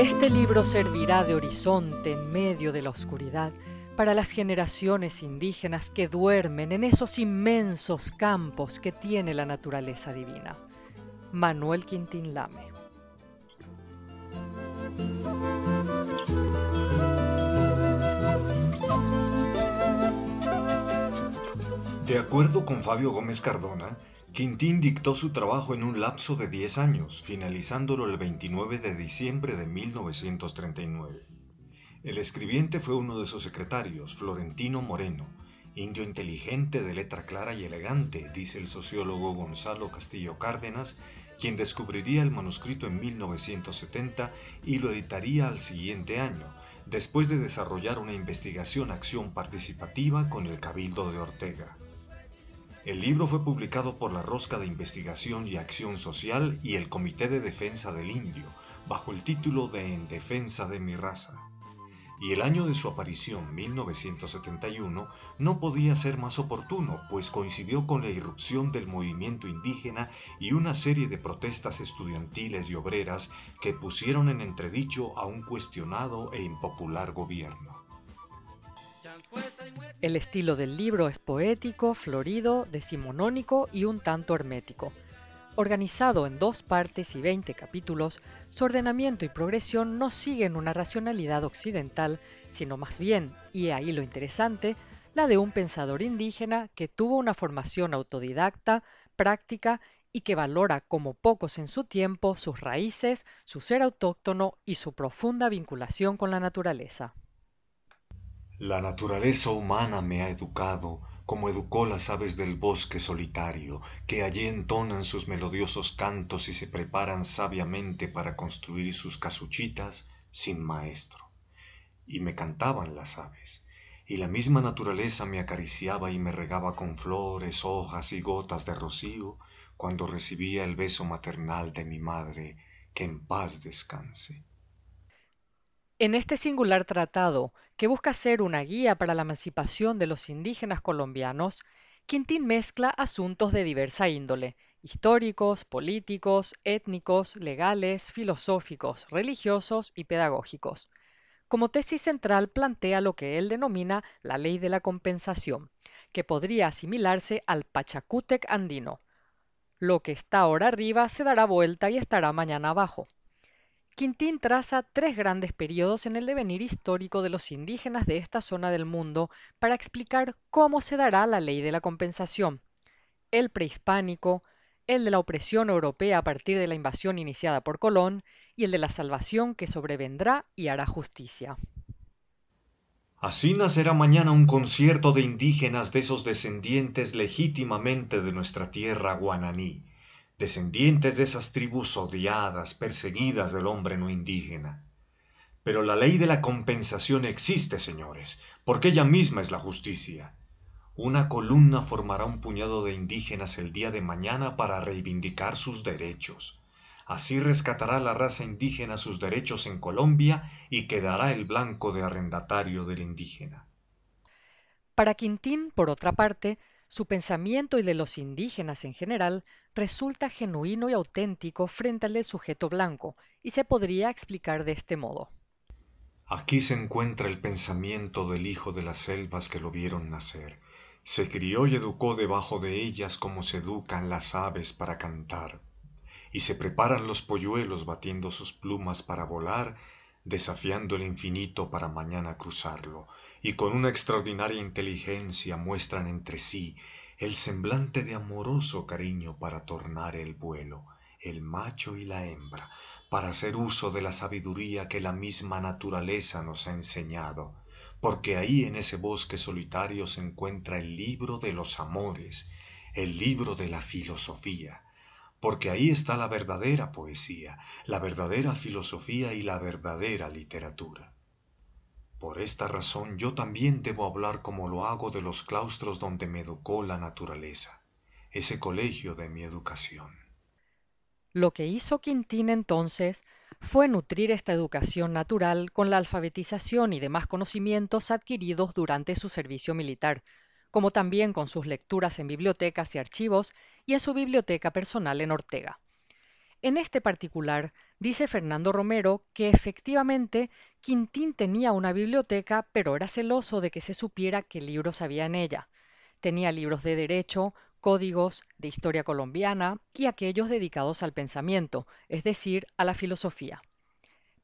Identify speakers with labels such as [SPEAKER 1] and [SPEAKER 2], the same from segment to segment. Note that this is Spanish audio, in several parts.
[SPEAKER 1] Este libro servirá de horizonte en medio de la oscuridad para las generaciones indígenas que duermen en esos inmensos campos que tiene la naturaleza divina. Manuel Quintín Lame.
[SPEAKER 2] De acuerdo con Fabio Gómez Cardona, Quintín dictó su trabajo en un lapso de 10 años, finalizándolo el 29 de diciembre de 1939. El escribiente fue uno de sus secretarios, Florentino Moreno, indio inteligente de letra clara y elegante, dice el sociólogo Gonzalo Castillo Cárdenas, quien descubriría el manuscrito en 1970 y lo editaría al siguiente año, después de desarrollar una investigación-acción participativa con el Cabildo de Ortega. El libro fue publicado por la Rosca de Investigación y Acción Social y el Comité de Defensa del Indio, bajo el título de En Defensa de mi Raza. Y el año de su aparición, 1971, no podía ser más oportuno, pues coincidió con la irrupción del movimiento indígena y una serie de protestas estudiantiles y obreras que pusieron en entredicho a un cuestionado e impopular gobierno.
[SPEAKER 1] El estilo del libro es poético, florido, decimonónico y un tanto hermético. Organizado en dos partes y 20 capítulos, su ordenamiento y progresión no siguen una racionalidad occidental, sino más bien, y ahí lo interesante, la de un pensador indígena que tuvo una formación autodidacta, práctica y que valora como pocos en su tiempo sus raíces, su ser autóctono y su profunda vinculación con la naturaleza.
[SPEAKER 2] La naturaleza humana me ha educado como educó las aves del bosque solitario, que allí entonan sus melodiosos cantos y se preparan sabiamente para construir sus casuchitas sin maestro. Y me cantaban las aves, y la misma naturaleza me acariciaba y me regaba con flores, hojas y gotas de rocío cuando recibía el beso maternal de mi madre, que en paz descanse.
[SPEAKER 1] En este singular tratado, que busca ser una guía para la emancipación de los indígenas colombianos, Quintín mezcla asuntos de diversa índole, históricos, políticos, étnicos, legales, filosóficos, religiosos y pedagógicos. Como tesis central plantea lo que él denomina la ley de la compensación, que podría asimilarse al Pachacútec andino. Lo que está ahora arriba se dará vuelta y estará mañana abajo. Quintín traza tres grandes periodos en el devenir histórico de los indígenas de esta zona del mundo para explicar cómo se dará la ley de la compensación. El prehispánico, el de la opresión europea a partir de la invasión iniciada por Colón y el de la salvación que sobrevendrá y hará justicia.
[SPEAKER 2] Así nacerá mañana un concierto de indígenas de esos descendientes legítimamente de nuestra tierra guananí descendientes de esas tribus odiadas, perseguidas del hombre no indígena. Pero la ley de la compensación existe, señores, porque ella misma es la justicia. Una columna formará un puñado de indígenas el día de mañana para reivindicar sus derechos. Así rescatará la raza indígena sus derechos en Colombia y quedará el blanco de arrendatario del indígena.
[SPEAKER 1] Para Quintín, por otra parte, su pensamiento y de los indígenas en general resulta genuino y auténtico frente al del sujeto blanco, y se podría explicar de este modo.
[SPEAKER 2] Aquí se encuentra el pensamiento del hijo de las selvas que lo vieron nacer. Se crió y educó debajo de ellas como se educan las aves para cantar, y se preparan los polluelos batiendo sus plumas para volar, desafiando el infinito para mañana cruzarlo, y con una extraordinaria inteligencia muestran entre sí el semblante de amoroso cariño para tornar el vuelo, el macho y la hembra, para hacer uso de la sabiduría que la misma naturaleza nos ha enseñado, porque ahí en ese bosque solitario se encuentra el libro de los amores, el libro de la filosofía, porque ahí está la verdadera poesía, la verdadera filosofía y la verdadera literatura. Por esta razón yo también debo hablar como lo hago de los claustros donde me educó la naturaleza, ese colegio de mi educación.
[SPEAKER 1] Lo que hizo Quintín entonces fue nutrir esta educación natural con la alfabetización y demás conocimientos adquiridos durante su servicio militar, como también con sus lecturas en bibliotecas y archivos y en su biblioteca personal en Ortega. En este particular, dice Fernando Romero que efectivamente Quintín tenía una biblioteca, pero era celoso de que se supiera qué libros había en ella. Tenía libros de derecho, códigos, de historia colombiana y aquellos dedicados al pensamiento, es decir, a la filosofía.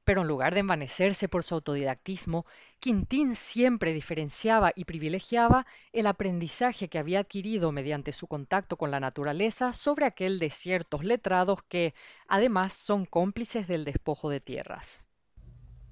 [SPEAKER 1] Pero en lugar de envanecerse por su autodidactismo, Quintín siempre diferenciaba y privilegiaba el aprendizaje que había adquirido mediante su contacto con la naturaleza sobre aquel de ciertos letrados que, además, son cómplices del despojo de tierras.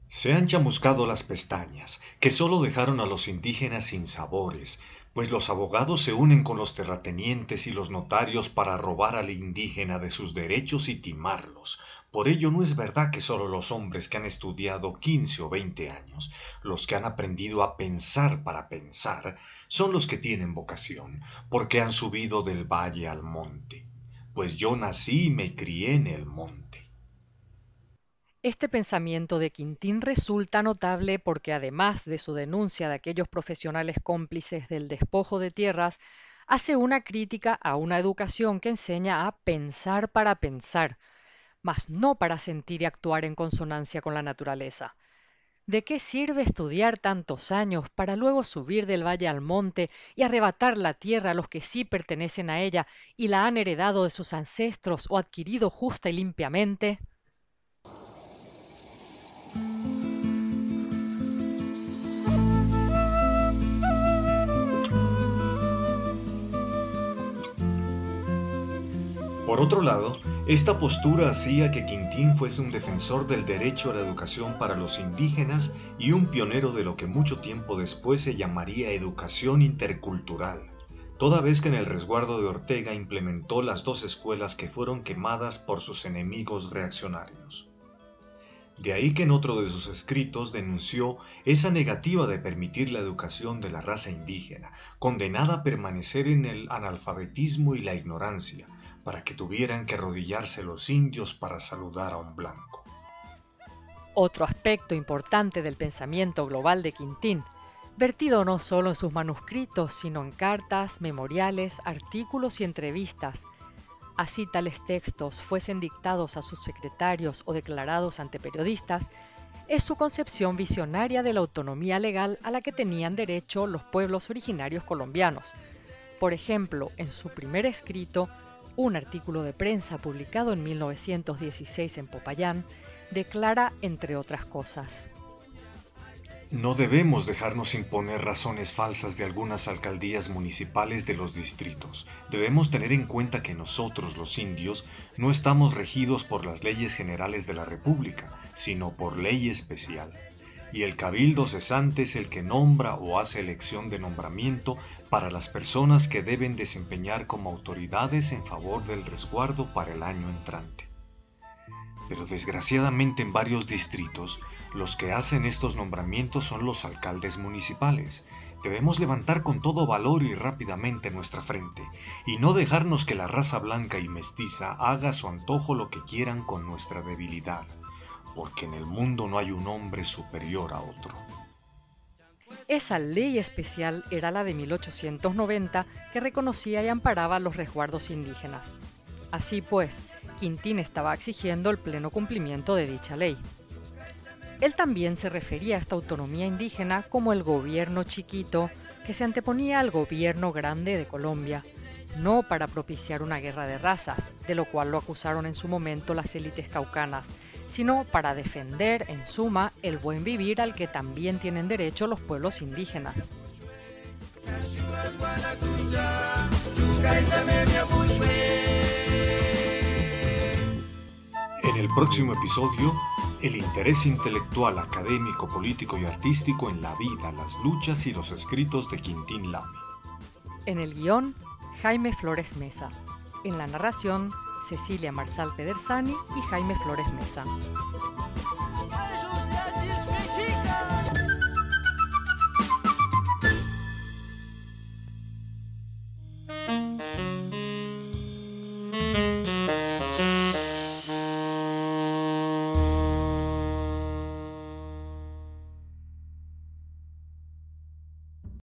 [SPEAKER 2] Se han chamuscado las pestañas, que solo dejaron a los indígenas sin sabores, pues los abogados se unen con los terratenientes y los notarios para robar al indígena de sus derechos y timarlos. Por ello no es verdad que solo los hombres que han estudiado quince o veinte años, los que han aprendido a pensar para pensar, son los que tienen vocación, porque han subido del valle al monte. Pues yo nací y me crié en el monte.
[SPEAKER 1] Este pensamiento de Quintín resulta notable porque además de su denuncia de aquellos profesionales cómplices del despojo de tierras, hace una crítica a una educación que enseña a pensar para pensar, mas no para sentir y actuar en consonancia con la naturaleza. ¿De qué sirve estudiar tantos años para luego subir del valle al monte y arrebatar la tierra a los que sí pertenecen a ella y la han heredado de sus ancestros o adquirido justa y limpiamente?
[SPEAKER 2] Por otro lado, esta postura hacía que Quintín fuese un defensor del derecho a la educación para los indígenas y un pionero de lo que mucho tiempo después se llamaría educación intercultural, toda vez que en el resguardo de Ortega implementó las dos escuelas que fueron quemadas por sus enemigos reaccionarios. De ahí que en otro de sus escritos denunció esa negativa de permitir la educación de la raza indígena, condenada a permanecer en el analfabetismo y la ignorancia, para que tuvieran que arrodillarse los indios para saludar a un blanco.
[SPEAKER 1] Otro aspecto importante del pensamiento global de Quintín, vertido no solo en sus manuscritos, sino en cartas, memoriales, artículos y entrevistas, así tales textos fuesen dictados a sus secretarios o declarados ante periodistas, es su concepción visionaria de la autonomía legal a la que tenían derecho los pueblos originarios colombianos. Por ejemplo, en su primer escrito, un artículo de prensa publicado en 1916 en Popayán declara, entre otras cosas,
[SPEAKER 2] no debemos dejarnos imponer razones falsas de algunas alcaldías municipales de los distritos. Debemos tener en cuenta que nosotros, los indios, no estamos regidos por las leyes generales de la República, sino por ley especial y el cabildo cesante es el que nombra o hace elección de nombramiento para las personas que deben desempeñar como autoridades en favor del resguardo para el año entrante. Pero desgraciadamente en varios distritos, los que hacen estos nombramientos son los alcaldes municipales. Debemos levantar con todo valor y rápidamente nuestra frente, y no dejarnos que la raza blanca y mestiza haga a su antojo lo que quieran con nuestra debilidad porque en el mundo no hay un hombre superior a otro.
[SPEAKER 1] Esa ley especial era la de 1890 que reconocía y amparaba los resguardos indígenas. Así pues, Quintín estaba exigiendo el pleno cumplimiento de dicha ley. Él también se refería a esta autonomía indígena como el gobierno chiquito que se anteponía al gobierno grande de Colombia, no para propiciar una guerra de razas, de lo cual lo acusaron en su momento las élites caucanas, sino para defender, en suma, el buen vivir al que también tienen derecho los pueblos indígenas.
[SPEAKER 2] En el próximo episodio, el interés intelectual, académico, político y artístico en la vida, las luchas y los escritos de Quintín Lamy.
[SPEAKER 1] En el guion, Jaime Flores Mesa. En la narración, Cecilia Marsal Pedersani y Jaime Flores Mesa.